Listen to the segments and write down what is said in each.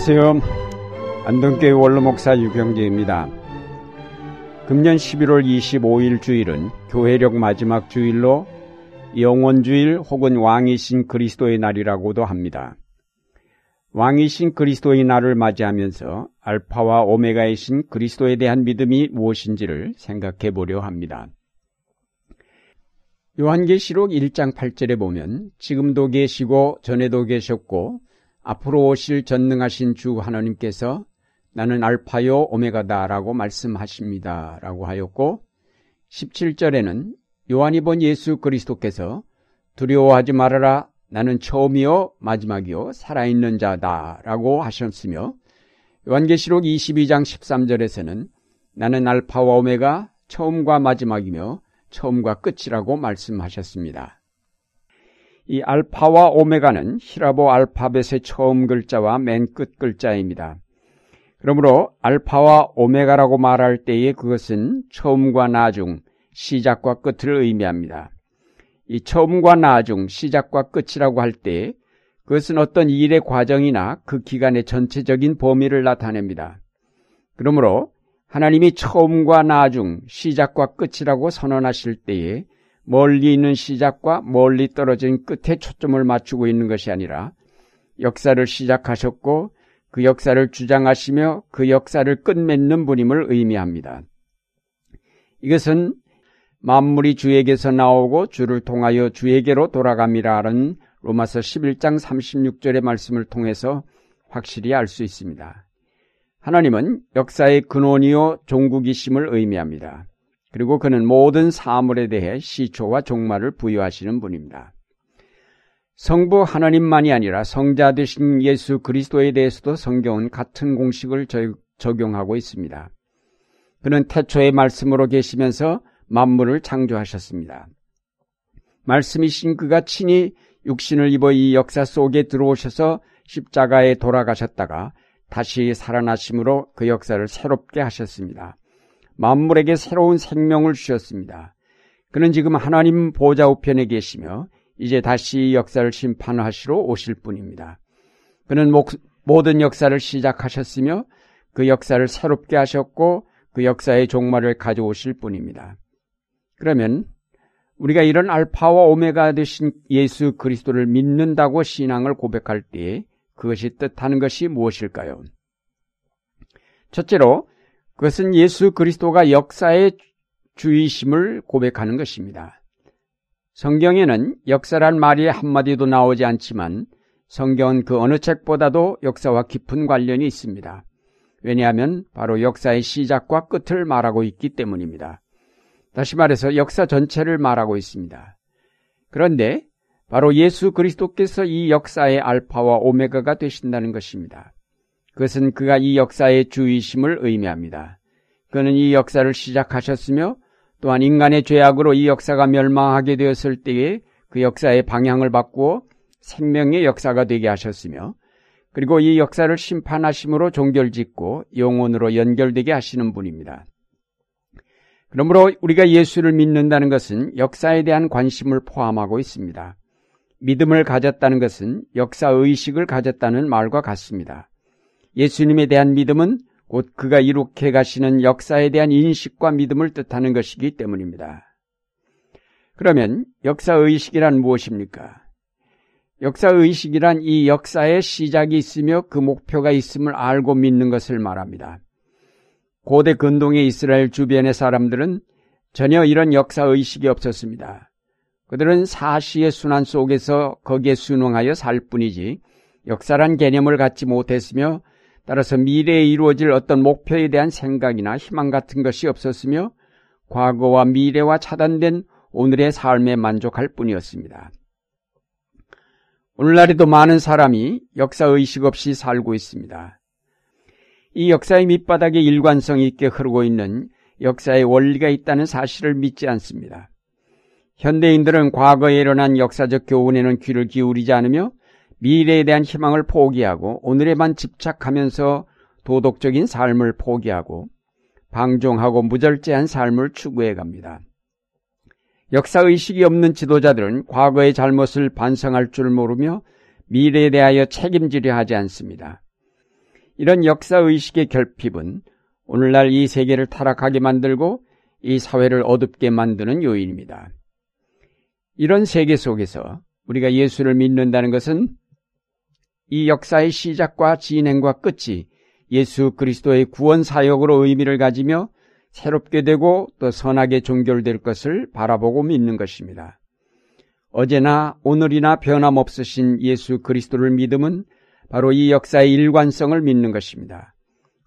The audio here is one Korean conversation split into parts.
안녕하세요. 안동교회 원로목사 유경재입니다. 금년 11월 25일 주일은 교회력 마지막 주일로 영원주일 혹은 왕이신 그리스도의 날이라고도 합니다. 왕이신 그리스도의 날을 맞이하면서 알파와 오메가이신 그리스도에 대한 믿음이 무엇인지를 생각해 보려 합니다. 요한계시록 1장 8절에 보면 지금도 계시고 전에도 계셨고 앞으로 오실 전능하신 주 하나님께서 나는 알파요 오메가다라고 말씀하십니다. 라고 하였고 17절에는 요한이 본 예수 그리스도께서 두려워하지 말아라 나는 처음이요 마지막이요 살아있는 자다라고 하셨으며 요한계시록 22장 13절에서는 나는 알파와 오메가 처음과 마지막이며 처음과 끝이라고 말씀하셨습니다. 이 알파와 오메가는 히라보 알파벳의 처음 글자와 맨 끝 글자입니다. 그러므로 알파와 오메가라고 말할 때에 그것은 처음과 나중, 시작과 끝을 의미합니다. 이 처음과 나중, 시작과 끝이라고 할 때 그것은 어떤 일의 과정이나 그 기간의 전체적인 범위를 나타냅니다. 그러므로 하나님이 처음과 나중, 시작과 끝이라고 선언하실 때에 멀리 있는 시작과 멀리 떨어진 끝에 초점을 맞추고 있는 것이 아니라 역사를 시작하셨고 그 역사를 주장하시며 그 역사를 끝맺는 분임을 의미합니다. 이것은 만물이 주에게서 나오고 주를 통하여 주에게로 돌아갑니다라는 로마서 11장 36절의 말씀을 통해서 확실히 알 수 있습니다. 하나님은 역사의 근원이요 종국이심을 의미합니다. 그리고 그는 모든 사물에 대해 시초와 종말을 부여하시는 분입니다. 성부 하나님만이 아니라 성자 되신 예수 그리스도에 대해서도 성경은 같은 공식을 적용하고 있습니다. 그는 태초의 말씀으로 계시면서 만물을 창조하셨습니다. 말씀이신 그가 친히 육신을 입어 이 역사 속에 들어오셔서 십자가에 돌아가셨다가 다시 살아나심으로 그 역사를 새롭게 하셨습니다. 만물에게 새로운 생명을 주셨습니다. 그는 지금 하나님 보좌 우편에 계시며 이제 다시 역사를 심판하시러 오실 분입니다. 그는 모든 역사를 시작하셨으며 그 역사를 새롭게 하셨고 그 역사의 종말을 가져오실 분입니다. 그러면 우리가 이런 알파와 오메가 되신 예수 그리스도를 믿는다고 신앙을 고백할 때 그것이 뜻하는 것이 무엇일까요? 첫째로 그것은 예수 그리스도가 역사의 주의심을 고백하는 것입니다. 성경에는 역사란 말이 한마디도 나오지 않지만 성경은 그 어느 책보다도 역사와 깊은 관련이 있습니다. 왜냐하면 바로 역사의 시작과 끝을 말하고 있기 때문입니다. 다시 말해서 역사 전체를 말하고 있습니다. 그런데 바로 예수 그리스도께서 이 역사의 알파와 오메가가 되신다는 것입니다. 그것은 그가 이 역사의 주의심을 의미합니다. 그는 이 역사를 시작하셨으며 또한 인간의 죄악으로 이 역사가 멸망하게 되었을 때에 그 역사의 방향을 바꾸어 생명의 역사가 되게 하셨으며 그리고 이 역사를 심판하심으로 종결짓고 영혼으로 연결되게 하시는 분입니다. 그러므로 우리가 예수를 믿는다는 것은 역사에 대한 관심을 포함하고 있습니다. 믿음을 가졌다는 것은 역사 의식을 가졌다는 말과 같습니다. 예수님에 대한 믿음은 곧 그가 이룩해 가시는 역사에 대한 인식과 믿음을 뜻하는 것이기 때문입니다. 그러면 역사의식이란 무엇입니까? 역사의식이란 이 역사의 시작이 있으며 그 목표가 있음을 알고 믿는 것을 말합니다. 고대 근동의 이스라엘 주변의 사람들은 전혀 이런 역사의식이 없었습니다. 그들은 사시의 순환 속에서 거기에 순응하여 살 뿐이지 역사란 개념을 갖지 못했으며 따라서 미래에 이루어질 어떤 목표에 대한 생각이나 희망 같은 것이 없었으며 과거와 미래와 차단된 오늘의 삶에 만족할 뿐이었습니다. 오늘날에도 많은 사람이 역사 의식 없이 살고 있습니다. 이 역사의 밑바닥에 일관성 있게 흐르고 있는 역사의 원리가 있다는 사실을 믿지 않습니다. 현대인들은 과거에 일어난 역사적 교훈에는 귀를 기울이지 않으며 미래에 대한 희망을 포기하고 오늘에만 집착하면서 도덕적인 삶을 포기하고 방종하고 무절제한 삶을 추구해 갑니다. 역사의식이 없는 지도자들은 과거의 잘못을 반성할 줄 모르며 미래에 대하여 책임지려 하지 않습니다. 이런 역사의식의 결핍은 오늘날 이 세계를 타락하게 만들고 이 사회를 어둡게 만드는 요인입니다. 이런 세계 속에서 우리가 예수를 믿는다는 것은 이 역사의 시작과 진행과 끝이 예수 그리스도의 구원 사역으로 의미를 가지며 새롭게 되고 또 선하게 종결될 것을 바라보고 믿는 것입니다. 어제나 오늘이나 변함없으신 예수 그리스도를 믿음은 바로 이 역사의 일관성을 믿는 것입니다.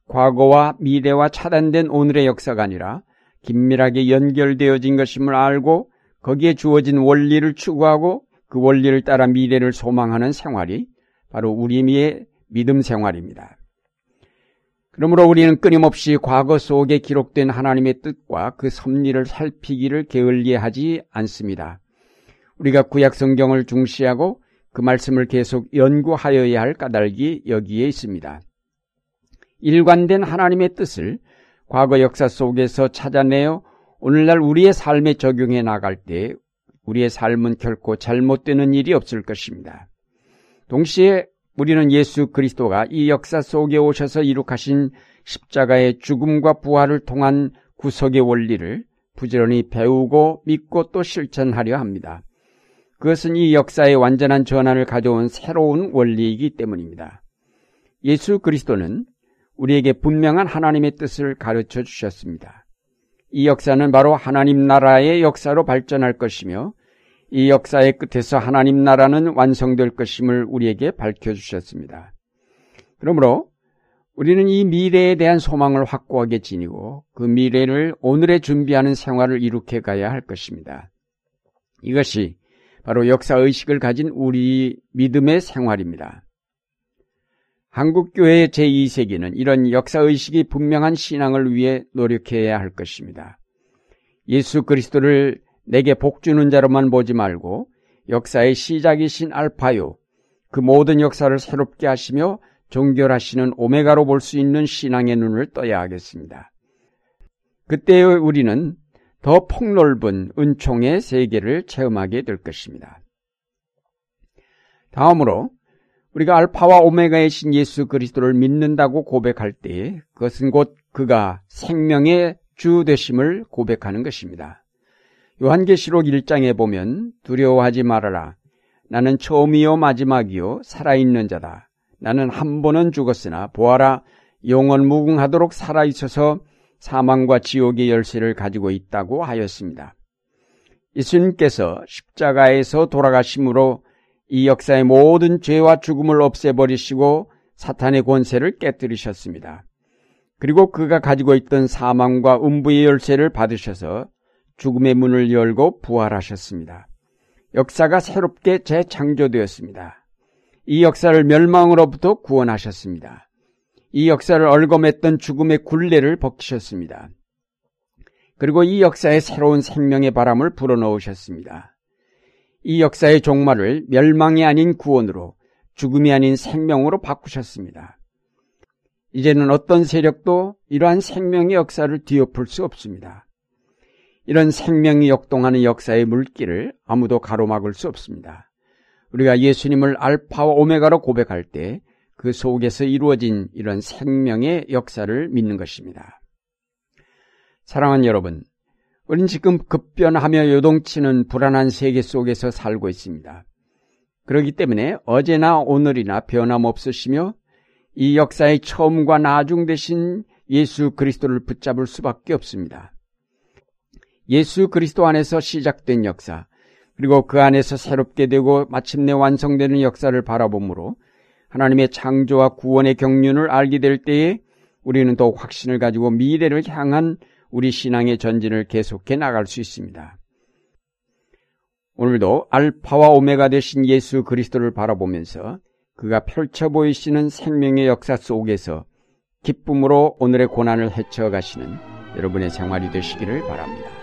과거와 미래와 차단된 오늘의 역사가 아니라 긴밀하게 연결되어진 것임을 알고 거기에 주어진 원리를 추구하고 그 원리를 따라 미래를 소망하는 생활이 바로 우리의 믿음 생활입니다. 그러므로 우리는 끊임없이 과거 속에 기록된 하나님의 뜻과 그 섭리를 살피기를 게을리하지 않습니다. 우리가 구약 성경을 중시하고 그 말씀을 계속 연구하여야 할 까닭이 여기에 있습니다. 일관된 하나님의 뜻을 과거 역사 속에서 찾아내어 오늘날 우리의 삶에 적용해 나갈 때 우리의 삶은 결코 잘못되는 일이 없을 것입니다. 동시에 우리는 예수 그리스도가 이 역사 속에 오셔서 이룩하신 십자가의 죽음과 부활을 통한 구속의 원리를 부지런히 배우고 믿고 또 실천하려 합니다. 그것은 이 역사의 완전한 전환을 가져온 새로운 원리이기 때문입니다. 예수 그리스도는 우리에게 분명한 하나님의 뜻을 가르쳐 주셨습니다. 이 역사는 바로 하나님 나라의 역사로 발전할 것이며 이 역사의 끝에서 하나님 나라는 완성될 것임을 우리에게 밝혀주셨습니다. 그러므로 우리는 이 미래에 대한 소망을 확고하게 지니고 그 미래를 오늘에 준비하는 생활을 이룩해 가야 할 것입니다. 이것이 바로 역사의식을 가진 우리 믿음의 생활입니다. 한국교회의 제2세기는 이런 역사의식이 분명한 신앙을 위해 노력해야 할 것입니다. 예수 그리스도를 내게 복 주는 자로만 보지 말고 역사의 시작이신 알파요, 그 모든 역사를 새롭게 하시며 종결하시는 오메가로 볼 수 있는 신앙의 눈을 떠야 하겠습니다. 그때 우리는 더 폭넓은 은총의 세계를 체험하게 될 것입니다. 다음으로 우리가 알파와 오메가의 신 예수 그리스도를 믿는다고 고백할 때 그것은 곧 그가 생명의 주 되심을 고백하는 것입니다. 요한계시록 1장에 보면 두려워하지 말아라. 나는 처음이요 마지막이요 살아있는 자다. 나는 한 번은 죽었으나 보아라 영원 무궁하도록 살아있어서 사망과 지옥의 열쇠를 가지고 있다고 하였습니다. 예수님께서 십자가에서 돌아가심으로 이 역사의 모든 죄와 죽음을 없애버리시고 사탄의 권세를 깨뜨리셨습니다. 그리고 그가 가지고 있던 사망과 음부의 열쇠를 받으셔서 죽음의 문을 열고 부활하셨습니다. 역사가 새롭게 재창조되었습니다. 이 역사를 멸망으로부터 구원하셨습니다. 이 역사를 얼검했던 죽음의 굴레를 벗기셨습니다. 그리고 이 역사에 새로운 생명의 바람을 불어넣으셨습니다. 이 역사의 종말을 멸망이 아닌 구원으로 죽음이 아닌 생명으로 바꾸셨습니다. 이제는 어떤 세력도 이러한 생명의 역사를 뒤엎을 수 없습니다. 이런 생명이 역동하는 역사의 물길을 아무도 가로막을 수 없습니다. 우리가 예수님을 알파와 오메가로 고백할 때 그 속에서 이루어진 이런 생명의 역사를 믿는 것입니다. 사랑하는 여러분, 우리는 지금 급변하며 요동치는 불안한 세계 속에서 살고 있습니다. 그렇기 때문에 어제나 오늘이나 변함없으시며 이 역사의 처음과 나중 되신 예수 그리스도를 붙잡을 수밖에 없습니다. 예수 그리스도 안에서 시작된 역사, 그리고 그 안에서 새롭게 되고 마침내 완성되는 역사를 바라보므로 하나님의 창조와 구원의 경륜을 알게 될 때에 우리는 더욱 확신을 가지고 미래를 향한 우리 신앙의 전진을 계속해 나갈 수 있습니다. 오늘도 알파와 오메가 되신 예수 그리스도를 바라보면서 그가 펼쳐 보이시는 생명의 역사 속에서 기쁨으로 오늘의 고난을 헤쳐가시는 여러분의 생활이 되시기를 바랍니다.